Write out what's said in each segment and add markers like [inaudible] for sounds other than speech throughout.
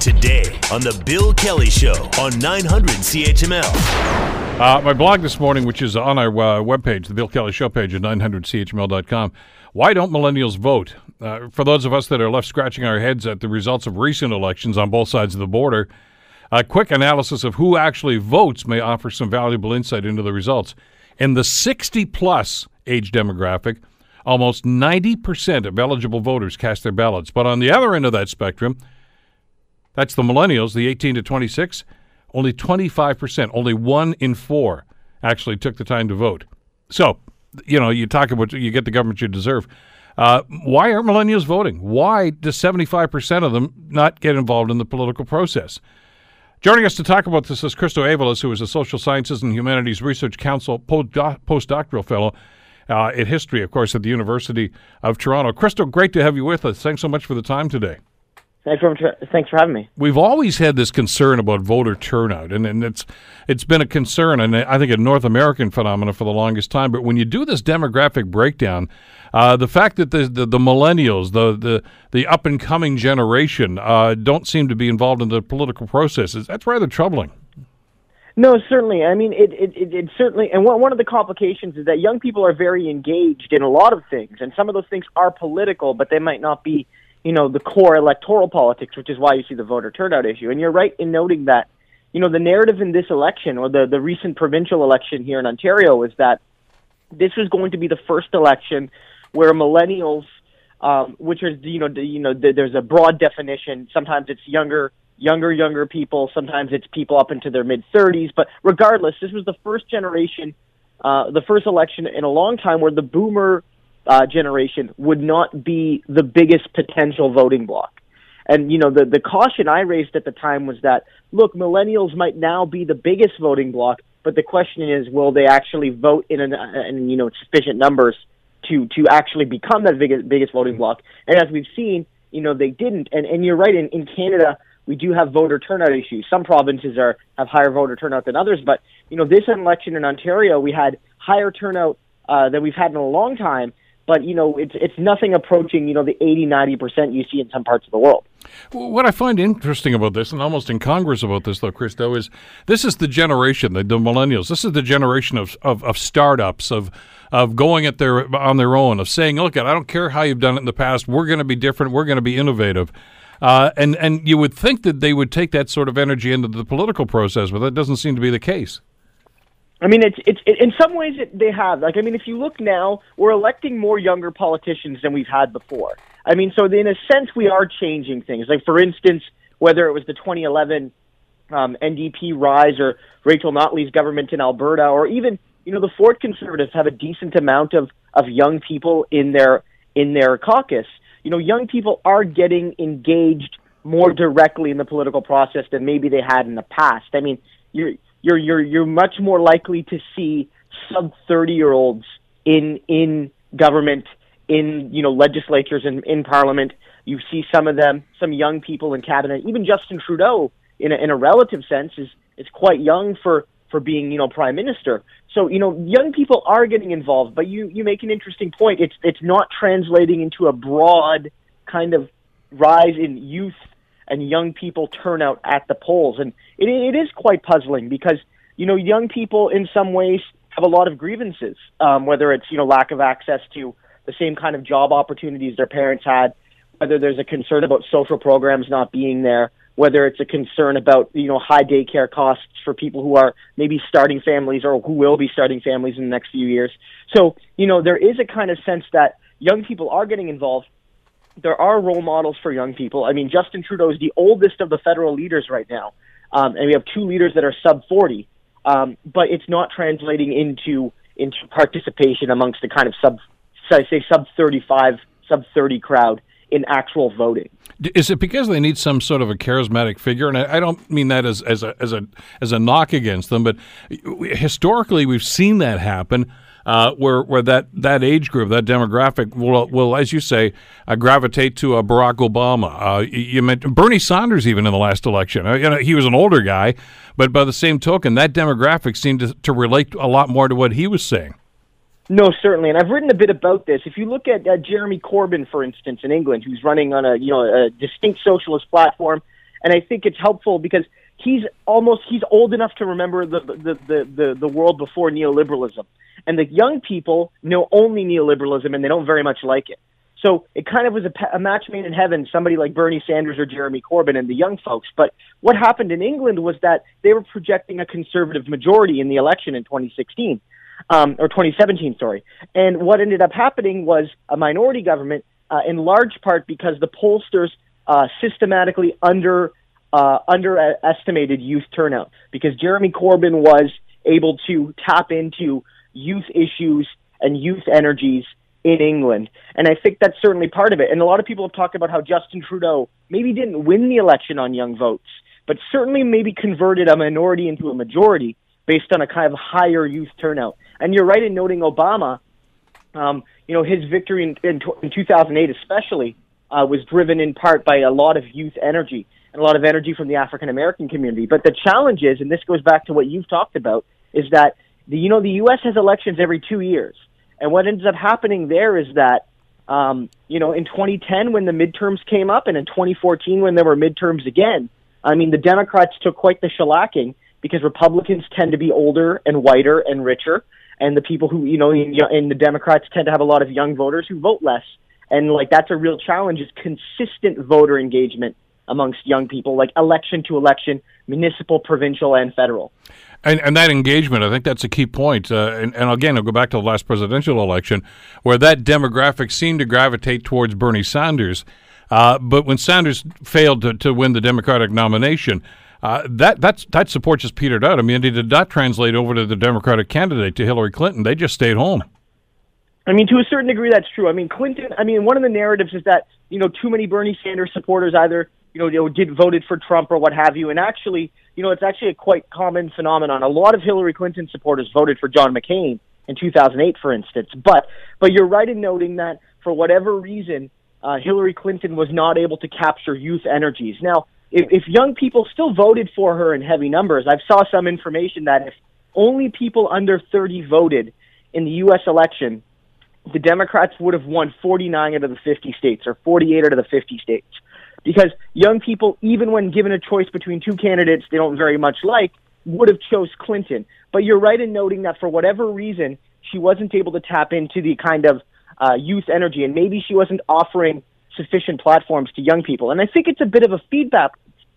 Today on The Bill Kelly Show on 900 CHML. Uh, my blog this morning, which is on our uh, webpage, the Bill Kelly Show page at 900chml.com. Why don't millennials vote? Uh, for those of us that are left scratching our heads at the results of recent elections on both sides of the border, a quick analysis of who actually votes may offer some valuable insight into the results. In the 60 plus age demographic, almost 90% of eligible voters cast their ballots. But on the other end of that spectrum, that's the millennials, the 18 to 26, only 25%, only one in four actually took the time to vote. So, you know, you talk about you get the government you deserve. Uh, why aren't millennials voting? Why does 75% of them not get involved in the political process? Joining us to talk about this is Christo Aivalis, who is a Social Sciences and Humanities Research Council postdoctoral fellow uh, history, of course, at the University of Toronto. Christo, great to have you with us. Thanks so much for the time today. Thanks for, thanks for having me. We've always had this concern about voter turnout, and, and it's it's been a concern, and I think a North American phenomenon for the longest time. But when you do this demographic breakdown, uh, the fact that the, the, the millennials, the the, the up and coming generation, uh, don't seem to be involved in the political processes, that's rather troubling. No, certainly. I mean, it, it, it, it certainly, and one, one of the complications is that young people are very engaged in a lot of things, and some of those things are political, but they might not be you know, the core electoral politics, which is why you see the voter turnout issue. And you're right in noting that, you know, the narrative in this election or the, the recent provincial election here in Ontario is that this was going to be the first election where millennials, um, which is, you know, the, you know, the, there's a broad definition. Sometimes it's younger, younger, younger people. Sometimes it's people up into their mid 30s. But regardless, this was the first generation, uh, the first election in a long time where the boomer uh, generation would not be the biggest potential voting bloc. And you know the the caution I raised at the time was that look, millennials might now be the biggest voting bloc, but the question is, will they actually vote in an in you know sufficient numbers to to actually become that biggest biggest voting bloc? And as we've seen, you know they didn't. And and you're right. In in Canada, we do have voter turnout issues. Some provinces are have higher voter turnout than others, but you know this election in Ontario, we had higher turnout uh, than we've had in a long time but you know it's it's nothing approaching you know the 80 90 percent you see in some parts of the world what i find interesting about this and almost incongruous about this though christo is this is the generation the, the millennials this is the generation of, of, of startups of of going at their on their own of saying look i don't care how you've done it in the past we're going to be different we're going to be innovative uh, and and you would think that they would take that sort of energy into the political process, but that doesn't seem to be the case. I mean, it's it's it, in some ways it, they have. Like, I mean, if you look now, we're electing more younger politicians than we've had before. I mean, so in a sense, we are changing things. Like, for instance, whether it was the 2011 um, NDP rise or Rachel Notley's government in Alberta, or even you know the Ford Conservatives have a decent amount of of young people in their in their caucus. You know, young people are getting engaged more directly in the political process than maybe they had in the past. I mean, you're you're you're you're much more likely to see sub 30 year olds in in government in you know legislatures and in parliament. You see some of them some young people in cabinet. Even Justin Trudeau in a, in a relative sense is is quite young for for being you know prime minister. So you know young people are getting involved but you you make an interesting point. It's it's not translating into a broad kind of rise in youth and young people turn out at the polls. And it, it is quite puzzling because, you know, young people in some ways have a lot of grievances, um, whether it's, you know, lack of access to the same kind of job opportunities their parents had, whether there's a concern about social programs not being there, whether it's a concern about, you know, high daycare costs for people who are maybe starting families or who will be starting families in the next few years. So, you know, there is a kind of sense that young people are getting involved, there are role models for young people. I mean, Justin Trudeau is the oldest of the federal leaders right now, um, and we have two leaders that are sub forty. Um, but it's not translating into into participation amongst the kind of sub, say, sub thirty five, sub thirty crowd in actual voting. Is it because they need some sort of a charismatic figure? And I, I don't mean that as, as a as a as a knock against them, but historically we've seen that happen uh, where where that, that age group, that demographic will will, as you say, uh, gravitate to a Barack Obama. Uh, you mentioned Bernie Sanders even in the last election. Uh, you know, he was an older guy, but by the same token, that demographic seemed to, to relate a lot more to what he was saying. No, certainly, and I've written a bit about this. If you look at uh, Jeremy Corbyn, for instance, in England, who's running on a you know a distinct socialist platform, and I think it's helpful because he's almost he's old enough to remember the the the the, the world before neoliberalism, and the young people know only neoliberalism, and they don't very much like it. So it kind of was a, a match made in heaven, somebody like Bernie Sanders or Jeremy Corbyn and the young folks. But what happened in England was that they were projecting a conservative majority in the election in 2016, um, or 2017, sorry. And what ended up happening was a minority government, uh, in large part because the pollsters uh, systematically under uh, underestimated youth turnout because Jeremy Corbyn was able to tap into youth issues and youth energies in England. And I think that's certainly part of it. And a lot of people have talked about how Justin Trudeau maybe didn't win the election on young votes, but certainly maybe converted a minority into a majority based on a kind of higher youth turnout. And you're right in noting Obama. Um, you know, his victory in, in, in 2008, especially, uh, was driven in part by a lot of youth energy and a lot of energy from the African American community. But the challenge is, and this goes back to what you've talked about, is that the you know the U.S. has elections every two years, and what ends up happening there is that, um, you know, in 2010 when the midterms came up, and in 2014 when there were midterms again, I mean, the Democrats took quite the shellacking because Republicans tend to be older and whiter and richer, and the people who, you know, and the Democrats tend to have a lot of young voters who vote less. And like that's a real challenge is consistent voter engagement amongst young people, like election to election, municipal, provincial, and federal. And, and that engagement, I think that's a key point. Uh, and, and again, I'll go back to the last presidential election, where that demographic seemed to gravitate towards Bernie Sanders. Uh, but when Sanders failed to, to win the Democratic nomination, uh, that that's, that support just petered out. I mean, it did not translate over to the Democratic candidate, to Hillary Clinton. They just stayed home. I mean, to a certain degree, that's true. I mean, Clinton. I mean, one of the narratives is that you know too many Bernie Sanders supporters either you know, you know, did voted for Trump or what have you. And actually, you know, it's actually a quite common phenomenon. A lot of Hillary Clinton supporters voted for John McCain in 2008, for instance. But but you're right in noting that for whatever reason, uh, Hillary Clinton was not able to capture youth energies. Now, if, if young people still voted for her in heavy numbers, I've saw some information that if only people under 30 voted in the U.S. election, the Democrats would have won 49 out of the 50 states or 48 out of the 50 states because young people, even when given a choice between two candidates they don't very much like, would have chose Clinton. But you're right in noting that for whatever reason, she wasn't able to tap into the kind of uh, youth energy, and maybe she wasn't offering sufficient platforms to young people. And I think it's a bit of a feedback,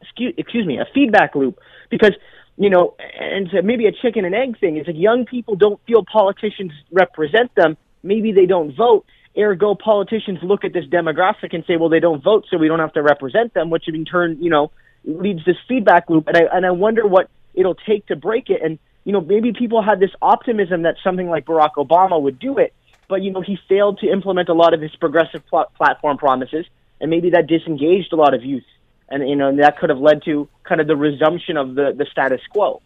excuse, excuse me, a feedback loop because you know, and maybe a chicken and egg thing. It's like young people don't feel politicians represent them. Maybe they don't vote. Ergo, politicians look at this demographic and say, well, they don't vote, so we don't have to represent them, which in turn, you know, leads this feedback loop. And I, and I wonder what it'll take to break it. And, you know, maybe people had this optimism that something like Barack Obama would do it, but, you know, he failed to implement a lot of his progressive pl- platform promises, and maybe that disengaged a lot of youth. And, you know, and that could have led to kind of the resumption of the, the status quo.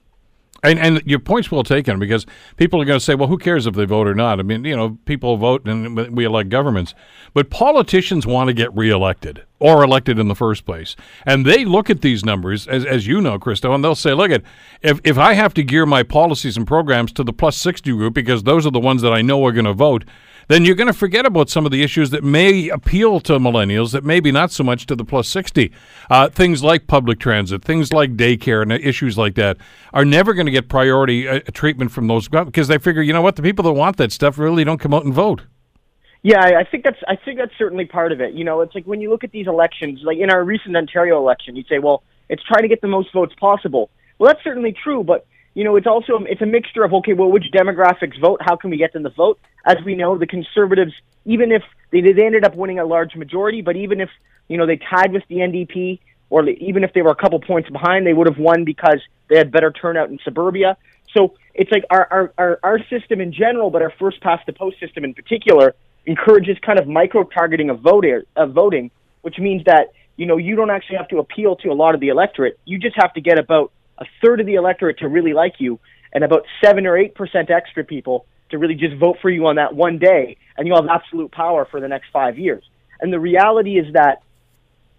And, and your point's well taken because people are going to say, well, who cares if they vote or not? I mean, you know, people vote and we elect governments. But politicians want to get reelected or elected in the first place. And they look at these numbers, as, as you know, Christo, and they'll say, look, at if, if I have to gear my policies and programs to the plus 60 group because those are the ones that I know are going to vote, then you're going to forget about some of the issues that may appeal to millennials that maybe not so much to the plus 60. Uh, things like public transit, things like daycare, and issues like that are never going to get priority uh, treatment from those because they figure, you know what, the people that want that stuff really don't come out and vote. Yeah, I think that's I think that's certainly part of it. You know, it's like when you look at these elections, like in our recent Ontario election, you'd say, well, it's trying to get the most votes possible. Well, that's certainly true, but you know, it's also it's a mixture of okay, well, which demographics vote? How can we get them to vote? As we know, the conservatives, even if they they ended up winning a large majority, but even if you know they tied with the NDP, or even if they were a couple points behind, they would have won because they had better turnout in suburbia. So it's like our our our, our system in general, but our first past the post system in particular encourages kind of micro targeting of voter of voting, which means that you know you don't actually have to appeal to a lot of the electorate. You just have to get about a third of the electorate to really like you, and about seven or eight percent extra people to really just vote for you on that one day, and you'll have absolute power for the next five years. And the reality is that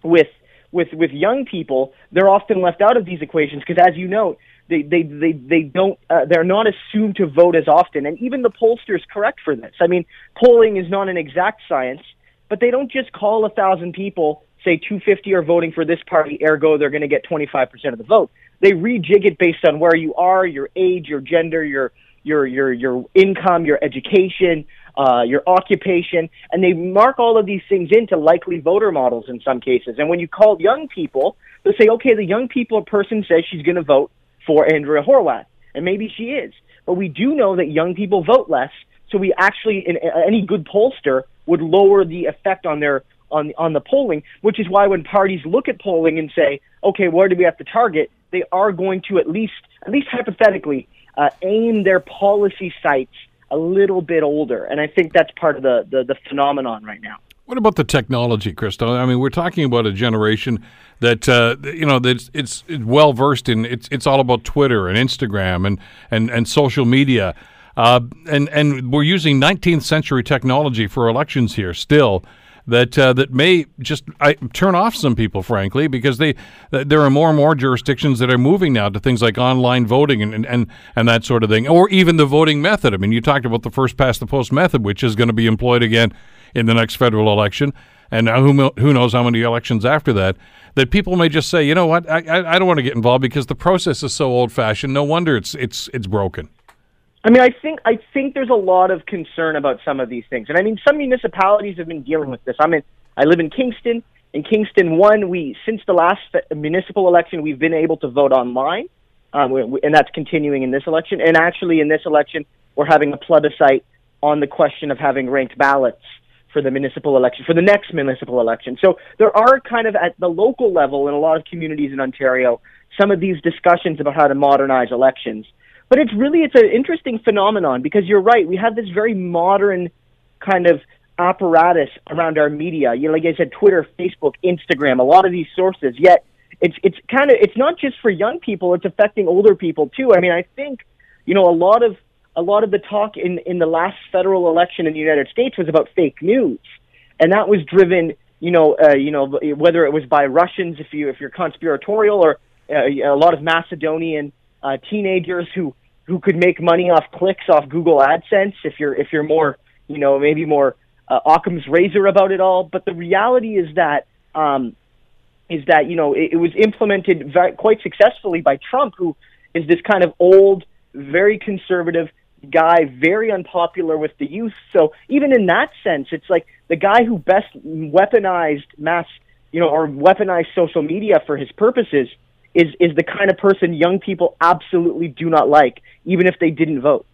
with with with young people, they're often left out of these equations because, as you know, they they they they don't uh, they're not assumed to vote as often. And even the pollsters correct for this. I mean, polling is not an exact science, but they don't just call a thousand people say 250 are voting for this party, ergo they're going to get 25% of the vote. They rejig it based on where you are, your age, your gender, your your your your income, your education, uh, your occupation, and they mark all of these things into likely voter models in some cases. And when you call young people, they say, okay, the young people a person says she's going to vote for Andrea Horwath, and maybe she is. But we do know that young people vote less, so we actually, in, any good pollster would lower the effect on their on on the polling, which is why when parties look at polling and say, okay, where do we have to target? They are going to at least, at least hypothetically, uh, aim their policy sites a little bit older, and I think that's part of the, the, the phenomenon right now. What about the technology, Christo? I mean, we're talking about a generation that uh, you know that's it's, it's well versed in. It's it's all about Twitter and Instagram and and and social media, uh, and and we're using 19th century technology for elections here still that uh, that may just I, turn off some people, frankly, because they there are more and more jurisdictions that are moving now to things like online voting and, and, and that sort of thing, or even the voting method. I mean, you talked about the first past the post method, which is going to be employed again in the next federal election, and who who knows how many elections after that. That people may just say, you know what, I, I, I don't want to get involved because the process is so old fashioned. No wonder it's it's it's broken. I mean, I think I think there's a lot of concern about some of these things, and I mean, some municipalities have been dealing with this. I mean, I live in Kingston. In Kingston, one, we since the last municipal election, we've been able to vote online, um, and that's continuing in this election. And actually, in this election, we're having a plebiscite on the question of having ranked ballots for the municipal election for the next municipal election. So there are kind of at the local level in a lot of communities in Ontario some of these discussions about how to modernize elections. But it's really it's an interesting phenomenon because you're right. We have this very modern kind of apparatus around our media. You know, like I said, Twitter, Facebook, Instagram, a lot of these sources. Yet it's it's kind of it's not just for young people. It's affecting older people too. I mean, I think you know a lot of a lot of the talk in in the last federal election in the United States was about fake news, and that was driven. You know, uh, you know whether it was by Russians, if you if you're conspiratorial, or uh, a lot of Macedonian uh, teenagers who who could make money off clicks off Google AdSense if you're if you're more you know maybe more uh, Occam's razor about it all. But the reality is that um, is that you know it, it was implemented very, quite successfully by Trump, who is this kind of old, very conservative guy, very unpopular with the youth. So even in that sense, it's like the guy who best weaponized mass, you know, or weaponized social media for his purposes is is the kind of person young people absolutely do not like, even if they didn't vote.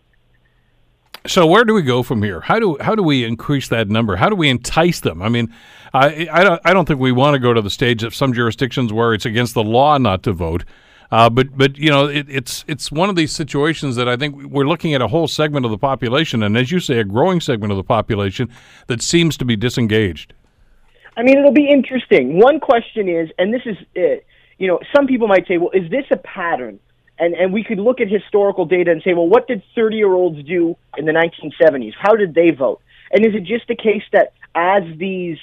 So where do we go from here? How do how do we increase that number? How do we entice them? I mean, I I don't I don't think we want to go to the stage of some jurisdictions where it's against the law not to vote. Uh, but but you know it, it's it's one of these situations that I think we're looking at a whole segment of the population, and as you say, a growing segment of the population that seems to be disengaged. I mean, it'll be interesting. One question is, and this is it you know, some people might say, well, is this a pattern? And, and we could look at historical data and say, well, what did 30 year olds do in the 1970s? How did they vote? And is it just a case that as these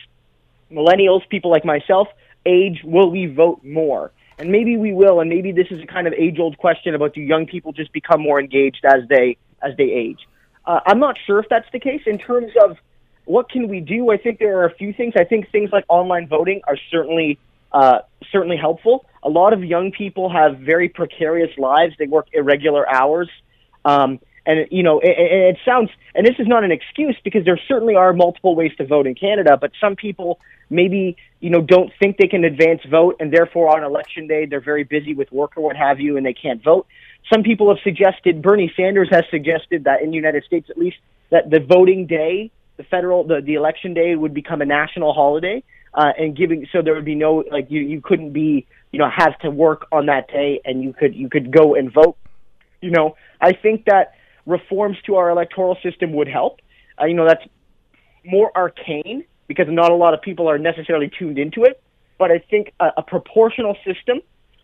millennials, people like myself, age, will we vote more? And maybe we will, and maybe this is a kind of age old question about do young people just become more engaged as they as they age? Uh, I'm not sure if that's the case. In terms of what can we do, I think there are a few things. I think things like online voting are certainly uh, certainly helpful. A lot of young people have very precarious lives. They work irregular hours. Um, and you know, it, it sounds, and this is not an excuse because there certainly are multiple ways to vote in Canada. But some people maybe you know don't think they can advance vote, and therefore on election day they're very busy with work or what have you, and they can't vote. Some people have suggested, Bernie Sanders has suggested that in the United States at least, that the voting day, the federal, the, the election day would become a national holiday uh, and giving so there would be no like you you couldn't be you know have to work on that day and you could you could go and vote. You know, I think that reforms to our electoral system would help. Uh, you know, that's more arcane because not a lot of people are necessarily tuned into it. But I think a, a proportional system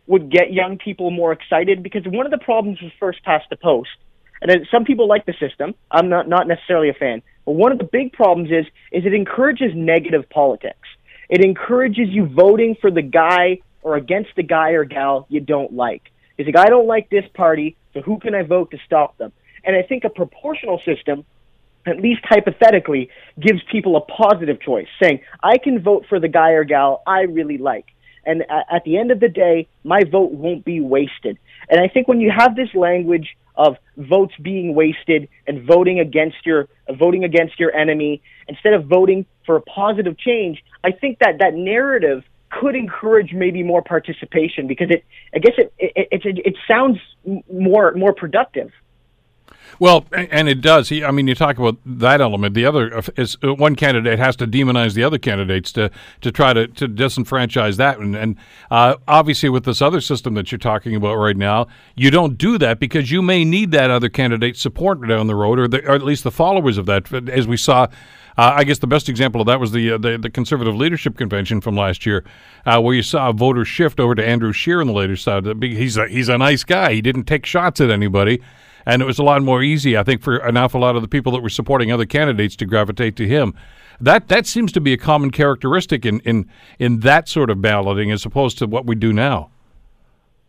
would get young people more excited because one of the problems with first past the post, and some people like the system. I'm not not necessarily a fan, but one of the big problems is is it encourages negative politics. It encourages you voting for the guy or against the guy or gal you don't like. It's like, I don't like this party, so who can I vote to stop them? And I think a proportional system at least hypothetically, gives people a positive choice, saying, I can vote for the guy or gal I really like. And at the end of the day, my vote won't be wasted. And I think when you have this language of votes being wasted and voting against your voting against your enemy instead of voting for a positive change, I think that that narrative could encourage maybe more participation because it I guess it it it, it, it sounds more more productive. Well, and it does. I mean, you talk about that element. The other is uh, one candidate has to demonize the other candidates to, to try to, to disenfranchise that. And, and uh, obviously, with this other system that you're talking about right now, you don't do that because you may need that other candidate's support down the road, or, the, or at least the followers of that. As we saw, uh, I guess the best example of that was the, uh, the, the conservative leadership convention from last year, uh, where you saw a voter shift over to Andrew Scheer on the later side. He's a, he's a nice guy. He didn't take shots at anybody and it was a lot more easy, I think, for an awful lot of the people that were supporting other candidates to gravitate to him. That that seems to be a common characteristic in in in that sort of balloting as opposed to what we do now.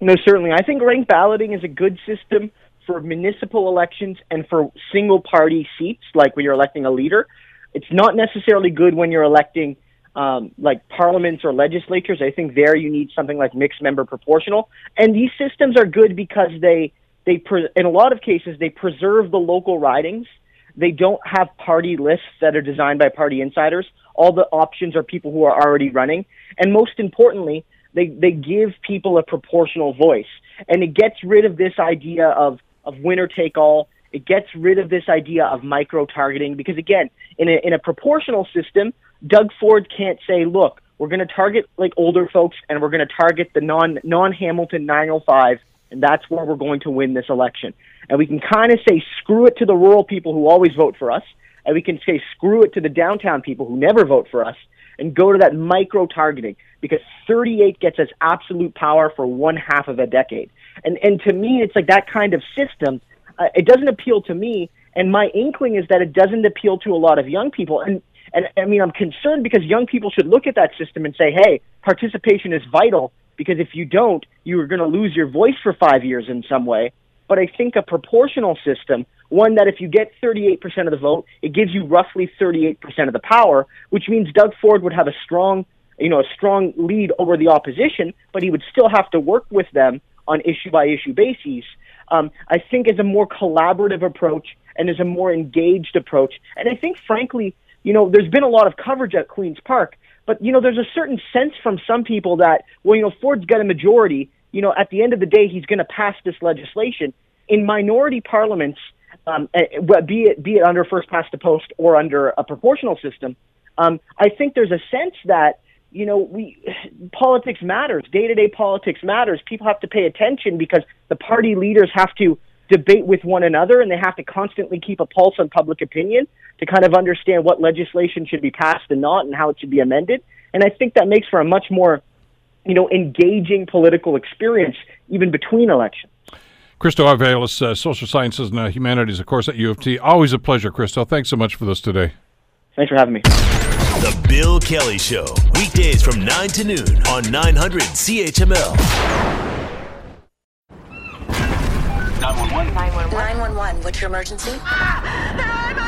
No, certainly. I think ranked balloting is a good system for municipal elections and for single party seats, like when you're electing a leader. It's not necessarily good when you're electing um, like parliaments or legislatures. I think there you need something like mixed member proportional. And these systems are good because they they pre- in a lot of cases they preserve the local ridings. They don't have party lists that are designed by party insiders. All the options are people who are already running, and most importantly, they they give people a proportional voice, and it gets rid of this idea of of winner take all. It gets rid of this idea of micro targeting because again, in a in a proportional system, Doug Ford can't say, look, we're going to target like older folks and we're going to target the non non Hamilton 905 and that's where we're going to win this election. And we can kind of say screw it to the rural people who always vote for us, and we can say screw it to the downtown people who never vote for us, and go to that micro targeting because 38 gets us absolute power for one half of a decade. And and to me, it's like that kind of system. Uh, it doesn't appeal to me, and my inkling is that it doesn't appeal to a lot of young people. And and I mean, I'm concerned because young people should look at that system and say, hey, participation is vital because if you don't, you are going to lose your voice for five years in some way. But I think a proportional system, one that if you get 38% of the vote, it gives you roughly 38% of the power, which means Doug Ford would have a strong, you know, a strong lead over the opposition, but he would still have to work with them on issue by issue bases. Um, I think is a more collaborative approach and is a more engaged approach. And I think, frankly, you know, there's been a lot of coverage at Queen's Park but you know, there's a certain sense from some people that well, you know, Ford's got a majority. You know, at the end of the day, he's going to pass this legislation. In minority parliaments, um, eh, be it be it under first past the post or under a proportional system, um, I think there's a sense that you know we [sighs] politics matters. Day to day politics matters. People have to pay attention because the party leaders have to debate with one another and they have to constantly keep a pulse on public opinion to kind of understand what legislation should be passed and not and how it should be amended. And I think that makes for a much more, you know, engaging political experience even between elections. Christo Aivalis, uh, Social Sciences and uh, Humanities, of course, at U of T. Always a pleasure, Christo. Thanks so much for this today. Thanks for having me. The Bill Kelly Show, weekdays from 9 to noon on 900 CHML. 911. 911. What's your emergency? Ah,